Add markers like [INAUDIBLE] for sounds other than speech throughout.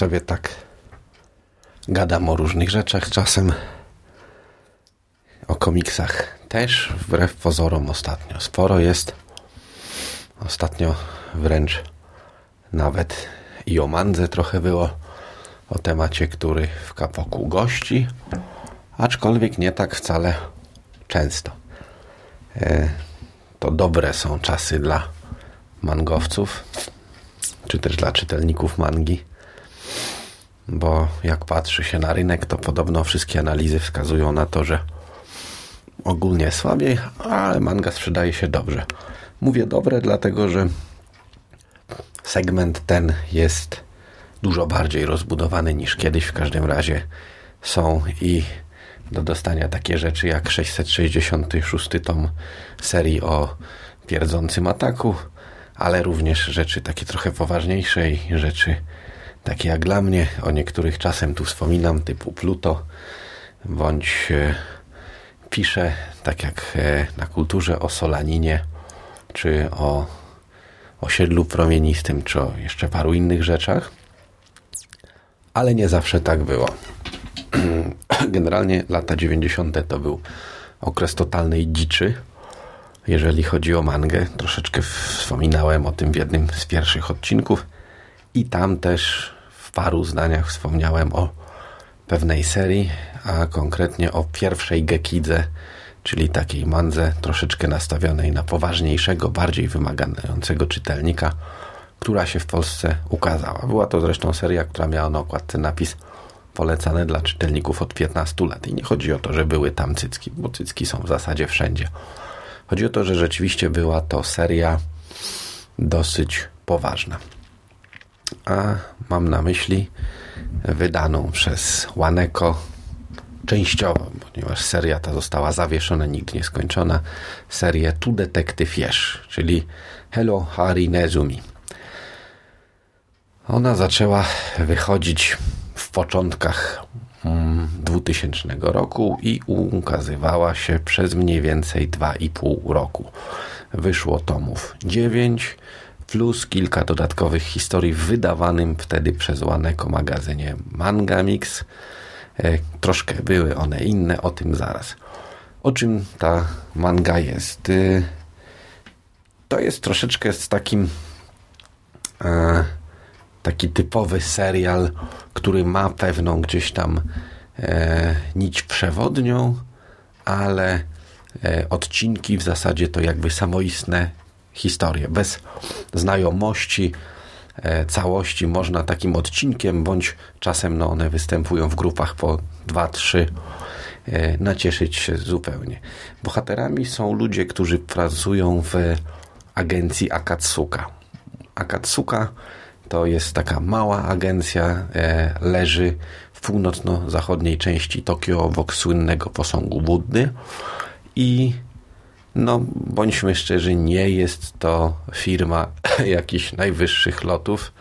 Sobie tak gadam o różnych rzeczach, czasem o komiksach też, wbrew pozorom ostatnio. Sporo jest. Ostatnio wręcz nawet i o mandze trochę było, o temacie, który w kapoku gości, aczkolwiek nie tak wcale często. E, to dobre są czasy dla mangowców, czy też dla czytelników mangi, bo jak patrzy się na rynek, to podobno wszystkie analizy wskazują na to, że ogólnie słabiej, ale manga sprzedaje się dobrze. Mówię dobre, dlatego że segment ten jest dużo bardziej rozbudowany niż kiedyś. W każdym razie są i do dostania takie rzeczy jak 666 tom serii o pierdzącym ataku, ale również rzeczy takie trochę poważniejsze i rzeczy takie jak dla mnie, o niektórych czasem tu wspominam, typu Pluto, bądź e, piszę, tak jak e, na kulturze, o Solaninie, czy o osiedlu promienistym, czy o jeszcze paru innych rzeczach. Ale nie zawsze tak było. [CLEARS THROAT] Generalnie lata 90. to był okres totalnej dziczy, jeżeli chodzi o mangę. Troszeczkę wspominałem o tym w jednym z pierwszych odcinków i tam też w paru zdaniach wspomniałem o pewnej serii, a konkretnie o pierwszej Gekidze, czyli takiej mandze troszeczkę nastawionej na poważniejszego, bardziej wymagającego czytelnika, która się w Polsce ukazała. Była to zresztą seria, która miała na okładce napis polecane dla czytelników od 15 lat. I nie chodzi o to, że były tam cycki, bo cycki są w zasadzie wszędzie. Chodzi o to, że rzeczywiście była to seria dosyć poważna. A mam na myśli wydaną przez Waneko częściowo, ponieważ seria ta została zawieszona, nigdy nie skończona, serię Tu Detective Jesz, czyli Hello Harry Nezumi. Ona zaczęła wychodzić w początkach 2000 mm, roku i ukazywała się przez mniej więcej 2,5 roku. Wyszło tomów 9 plus kilka dodatkowych historii wydawanym wtedy przez Łaneko magazynie Manga Mix. E, troszkę były one inne, o tym zaraz. O czym ta manga jest? E, to jest troszeczkę z takim e, taki typowy serial, który ma pewną gdzieś tam nić przewodnią, ale odcinki w zasadzie to jakby samoistne historie. Bez znajomości e, całości można takim odcinkiem, bądź czasem no, one występują w grupach po dwa, trzy e, nacieszyć się zupełnie. Bohaterami są ludzie, którzy pracują w agencji Akatsuka. Akatsuka to jest taka mała agencja, e, leży w północno-zachodniej części Tokio obok słynnego posągu Buddy i no, bądźmy szczerzy, nie jest to firma [LAUGHS] jakichś najwyższych lotów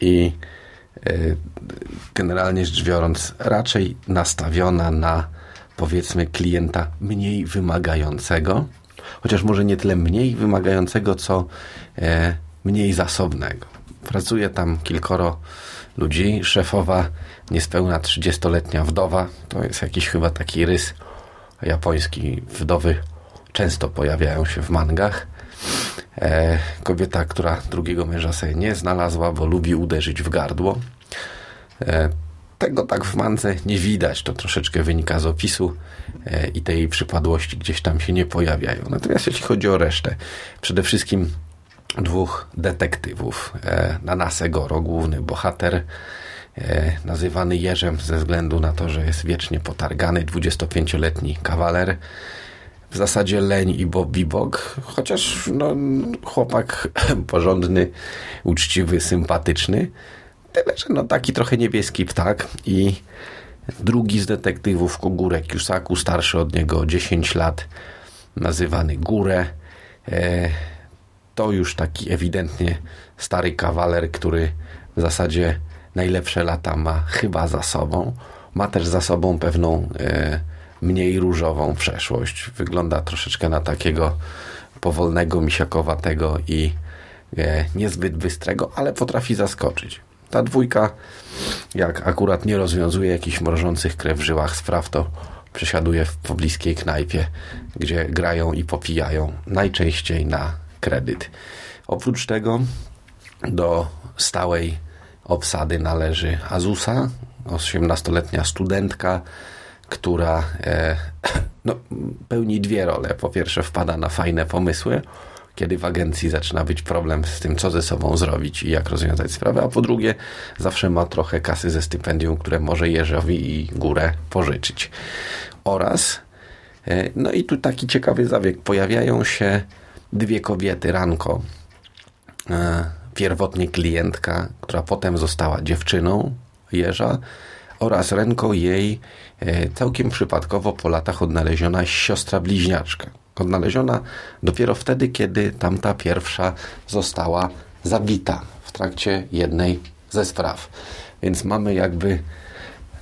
i e, generalnie rzecz biorąc raczej nastawiona na powiedzmy klienta mniej wymagającego, chociaż może nie tyle mniej wymagającego, co e, mniej zasobnego. Pracuje tam kilkoro ludzi. Szefowa niespełna 30-letnia wdowa. To jest jakiś chyba taki rys japoński. Wdowy często pojawiają się w mangach. E, kobieta, która drugiego męża sobie nie znalazła, bo lubi uderzyć w gardło. E, tego tak w mance nie widać. To troszeczkę wynika z opisu e, i tej przypadłości gdzieś tam się nie pojawiają. Natomiast jeśli chodzi o resztę, przede wszystkim dwóch detektywów. E, Nanase Goro, główny bohater, nazywany Jerzem ze względu na to, że jest wiecznie potargany, 25-letni kawaler. W zasadzie leń i bobibok, chociaż no, chłopak [LAUGHS] porządny, uczciwy, sympatyczny. Tyle, że no, taki trochę niebieski ptak i drugi z detektywów, Kogurek Yusaku, starszy od niego o 10 lat, nazywany Górę. E, to już taki ewidentnie stary kawaler, który w zasadzie najlepsze lata ma chyba za sobą. Ma też za sobą pewną e, mniej różową przeszłość. Wygląda troszeczkę na takiego powolnego, misiakowatego i e, niezbyt bystrego, ale potrafi zaskoczyć. Ta dwójka, jak akurat nie rozwiązuje jakichś mrożących krew w żyłach spraw, to przesiaduje w pobliskiej knajpie, gdzie grają i popijają, najczęściej na kredyt. Oprócz tego do stałej obsady należy Azusa, 18-letnia studentka, która e, [COUGHS] no, pełni dwie role. Po pierwsze, wpada na fajne pomysły, kiedy w agencji zaczyna być problem z tym, co ze sobą zrobić i jak rozwiązać sprawę, a po drugie, zawsze ma trochę kasy ze stypendium, które może Jerzowi i Górę pożyczyć. Oraz, e, no i tu taki ciekawy zabieg, pojawiają się dwie kobiety, Ranko, e, pierwotnie klientka, która potem została dziewczyną Jerza oraz Renko jej e, całkiem przypadkowo po latach odnaleziona siostra bliźniaczka. Odnaleziona dopiero wtedy, kiedy tamta pierwsza została zabita w trakcie jednej ze spraw. Więc mamy jakby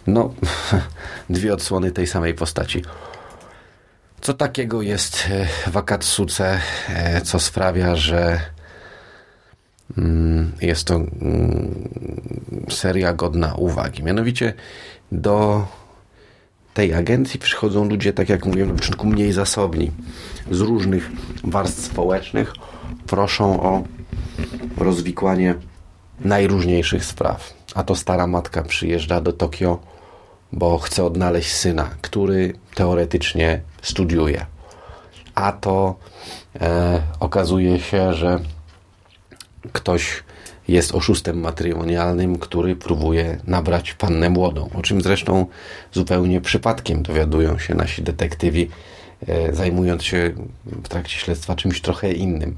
no, [LAUGHS] dwie odsłony tej samej postaci. Co takiego jest e, w Akatsuce, e, co sprawia, że jest to mm, seria godna uwagi. Mianowicie do tej agencji przychodzą ludzie, tak jak mówiłem na początku, mniej zasobni, z różnych warstw społecznych, proszą o rozwikłanie najróżniejszych spraw. A to stara matka przyjeżdża do Tokio, bo chce odnaleźć syna, który teoretycznie studiuje. A to e, okazuje się, że ktoś jest oszustem matrymonialnym, który próbuje nabrać pannę młodą. O czym zresztą zupełnie przypadkiem dowiadują się nasi detektywi, e, zajmując się w trakcie śledztwa czymś trochę innym.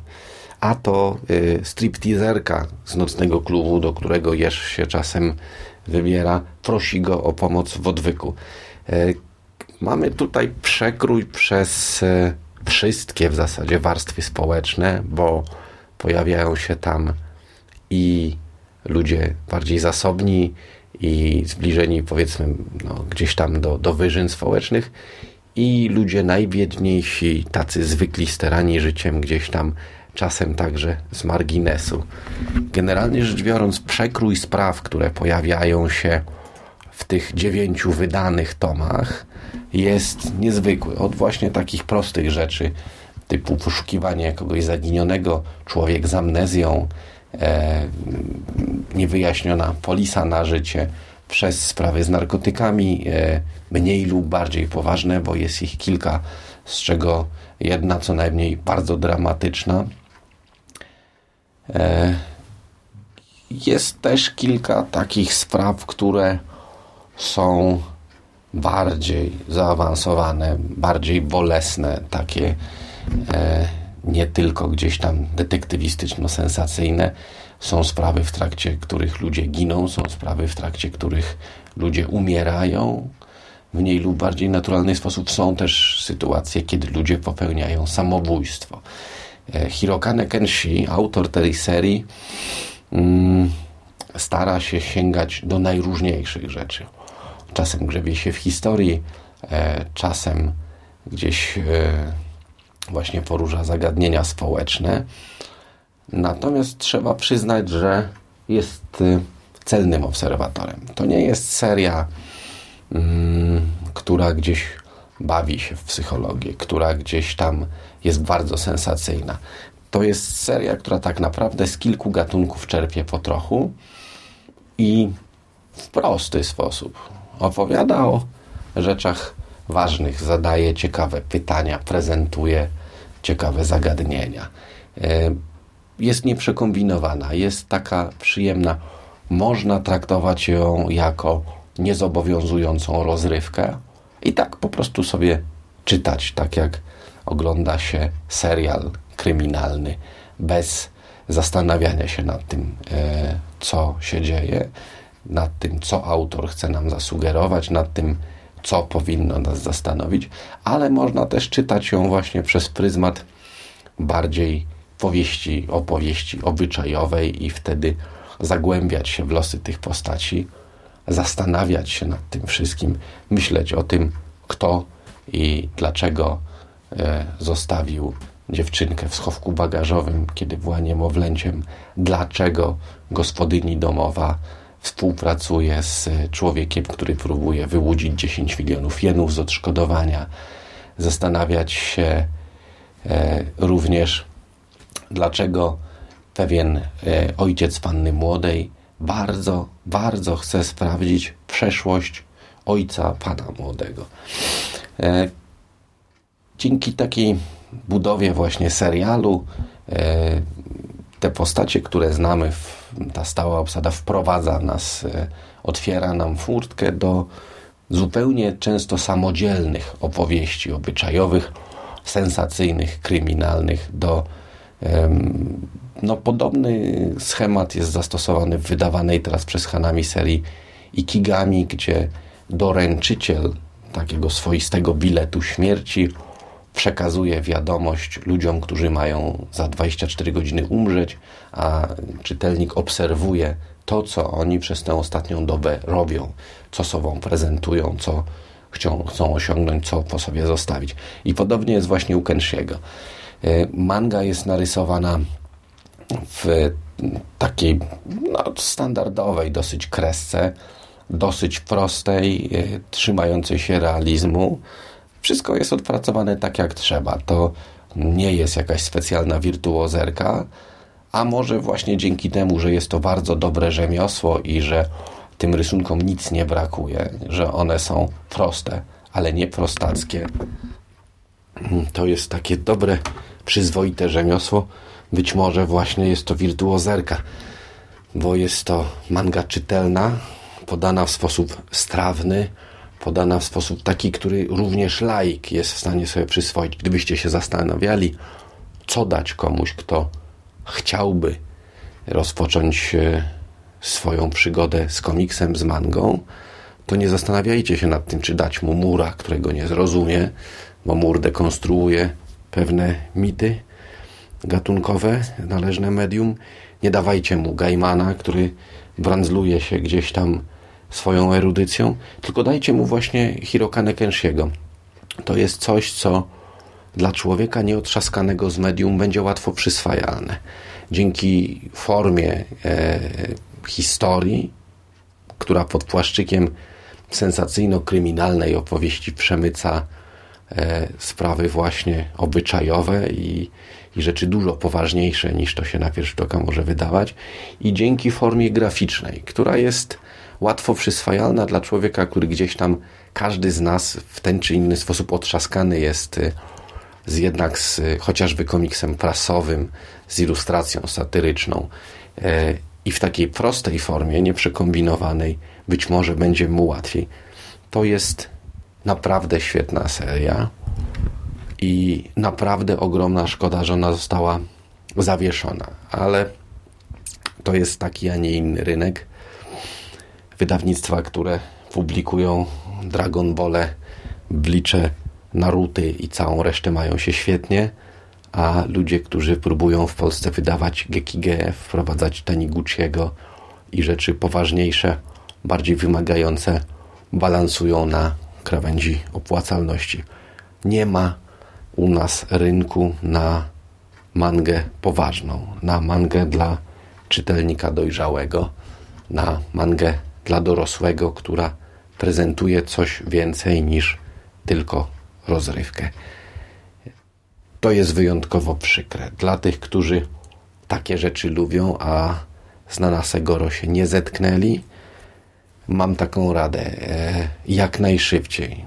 A to e, stripteaserka z nocnego klubu, do którego Jerz się czasem wybiera, prosi go o pomoc w odwyku. E, mamy tutaj przekrój przez wszystkie w zasadzie warstwy społeczne, bo pojawiają się tam i ludzie bardziej zasobni i zbliżeni powiedzmy no, gdzieś tam do, do wyżyn społecznych i ludzie najbiedniejsi, tacy zwykli sterani życiem gdzieś tam czasem także z marginesu. Generalnie rzecz biorąc, przekrój spraw, które pojawiają się w tych dziewięciu wydanych tomach jest niezwykły. Od właśnie takich prostych rzeczy typu poszukiwanie kogoś zaginionego, człowiek z amnezją, e, niewyjaśniona polisa na życie, przez sprawy z narkotykami, e, mniej lub bardziej poważne, bo jest ich kilka, z czego jedna co najmniej bardzo dramatyczna. E, jest też kilka takich spraw, które są bardziej zaawansowane, bardziej bolesne, takie nie tylko gdzieś tam detektywistyczno-sensacyjne. Są sprawy, w trakcie których ludzie giną, są sprawy, w trakcie których ludzie umierają. W mniej lub bardziej naturalny sposób są też sytuacje, kiedy ludzie popełniają samobójstwo. E, Hirokane Kenshi, autor tej serii, mm, stara się sięgać do najróżniejszych rzeczy. Czasem grzebie się w historii, e, czasem gdzieś e, właśnie porusza zagadnienia społeczne. Natomiast trzeba przyznać, że jest y, celnym obserwatorem. To nie jest seria, mm, która gdzieś bawi się w psychologię, która gdzieś tam jest bardzo sensacyjna. To jest seria, która tak naprawdę z kilku gatunków czerpie po trochu i w prosty sposób opowiada o rzeczach ważnych, zadaje ciekawe pytania, prezentuje ciekawe zagadnienia. E, jest nieprzekombinowana, jest taka przyjemna. Można traktować ją jako niezobowiązującą rozrywkę i tak po prostu sobie czytać, tak jak ogląda się serial kryminalny, bez zastanawiania się nad tym, e, co się dzieje, nad tym, co autor chce nam zasugerować, nad tym, co powinno nas zastanowić, ale można też czytać ją właśnie przez pryzmat bardziej powieści, opowieści obyczajowej i wtedy zagłębiać się w losy tych postaci, zastanawiać się nad tym wszystkim, myśleć o tym, kto i dlaczego e, zostawił dziewczynkę w schowku bagażowym, kiedy była niemowlęciem, dlaczego gospodyni domowa współpracuje z człowiekiem, który próbuje wyłudzić 10 milionów jenów z odszkodowania, zastanawiać się e, również, dlaczego pewien e, ojciec panny młodej bardzo, bardzo chce sprawdzić przeszłość ojca pana młodego. E, dzięki takiej budowie właśnie serialu e, te postacie, które znamy, ta stała obsada wprowadza nas, e, otwiera nam furtkę do zupełnie często samodzielnych opowieści obyczajowych, sensacyjnych, kryminalnych, do no, podobny schemat jest zastosowany w wydawanej teraz przez Hanami serii Ikigami, gdzie doręczyciel takiego swoistego biletu śmierci przekazuje wiadomość ludziom, którzy mają za 24 godziny umrzeć, a czytelnik obserwuje to, co oni przez tę ostatnią dobę robią, co sobą prezentują, co chcą, chcą osiągnąć, co po sobie zostawić. I podobnie jest właśnie u Kenshiego. E, manga jest narysowana w takiej no, standardowej dosyć kresce, dosyć prostej, e, trzymającej się realizmu. Wszystko jest odpracowane tak jak trzeba. To nie jest jakaś specjalna wirtuozerka, a może właśnie dzięki temu, że jest to bardzo dobre rzemiosło i że tym rysunkom nic nie brakuje, że one są proste, ale nie prostackie. To jest takie dobre, przyzwoite rzemiosło. Być może właśnie jest to wirtuozerka, bo jest to manga czytelna, podana w sposób strawny, podana w sposób taki, który również laik jest w stanie sobie przyswoić. Gdybyście się zastanawiali, co dać komuś, kto chciałby rozpocząć e, swoją przygodę z komiksem, z mangą, to nie zastanawiajcie się nad tym, czy dać mu mura, którego nie zrozumie, bo mur dekonstruuje pewne mity gatunkowe, należne medium. Nie dawajcie mu Gaimana, który brandzluje się gdzieś tam swoją erudycją, tylko dajcie mu właśnie Hirokane Kenshiego. To jest coś, co dla człowieka nieotrzaskanego z medium będzie łatwo przyswajalne. Dzięki formie e, historii, która pod płaszczykiem sensacyjno-kryminalnej opowieści przemyca e, sprawy właśnie obyczajowe i, i rzeczy dużo poważniejsze niż to się na pierwszy rzut oka może wydawać i dzięki formie graficznej, która jest łatwo przyswajalna dla człowieka, który gdzieś tam każdy z nas w ten czy inny sposób otrzaskany jest y, z jednak z y, chociażby komiksem prasowym, z ilustracją satyryczną e, i w takiej prostej formie, nieprzekombinowanej, być może będzie mu łatwiej. To jest naprawdę świetna seria i naprawdę ogromna szkoda, że ona została zawieszona, ale to jest taki, a nie inny rynek wydawnictwa, które publikują Dragon Ball, Blicze, Naruty i całą resztę mają się świetnie, a ludzie, którzy próbują w Polsce wydawać Gekige, wprowadzać Taniguchiego i rzeczy poważniejsze, bardziej wymagające, balansują na krawędzi opłacalności. Nie ma u nas rynku na mangę poważną, na mangę dla czytelnika dojrzałego, na mangę dla dorosłego, która prezentuje coś więcej niż tylko rozrywkę. To jest wyjątkowo przykre. Dla tych, którzy takie rzeczy lubią, a z Nanasegoro się nie zetknęli, mam taką radę. E, jak najszybciej.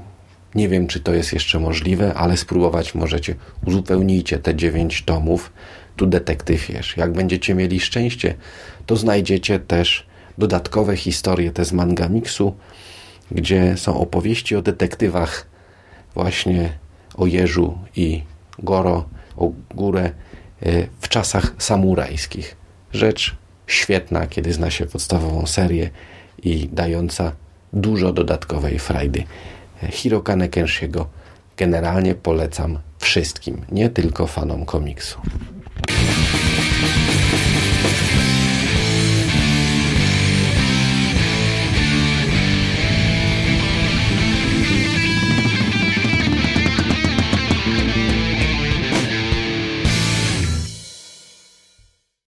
Nie wiem, czy to jest jeszcze możliwe, ale spróbować możecie. Uzupełnijcie te dziewięć tomów. Tu detektyw jest. Jak będziecie mieli szczęście, to znajdziecie też dodatkowe historie te z Mangamixu, gdzie są opowieści o detektywach właśnie o Jeżu i Goro, o Górę e, w czasach samurajskich. Rzecz świetna, kiedy zna się podstawową serię i dająca dużo dodatkowej frajdy. E, Hirokane Kenshiego generalnie polecam wszystkim, nie tylko fanom komiksu.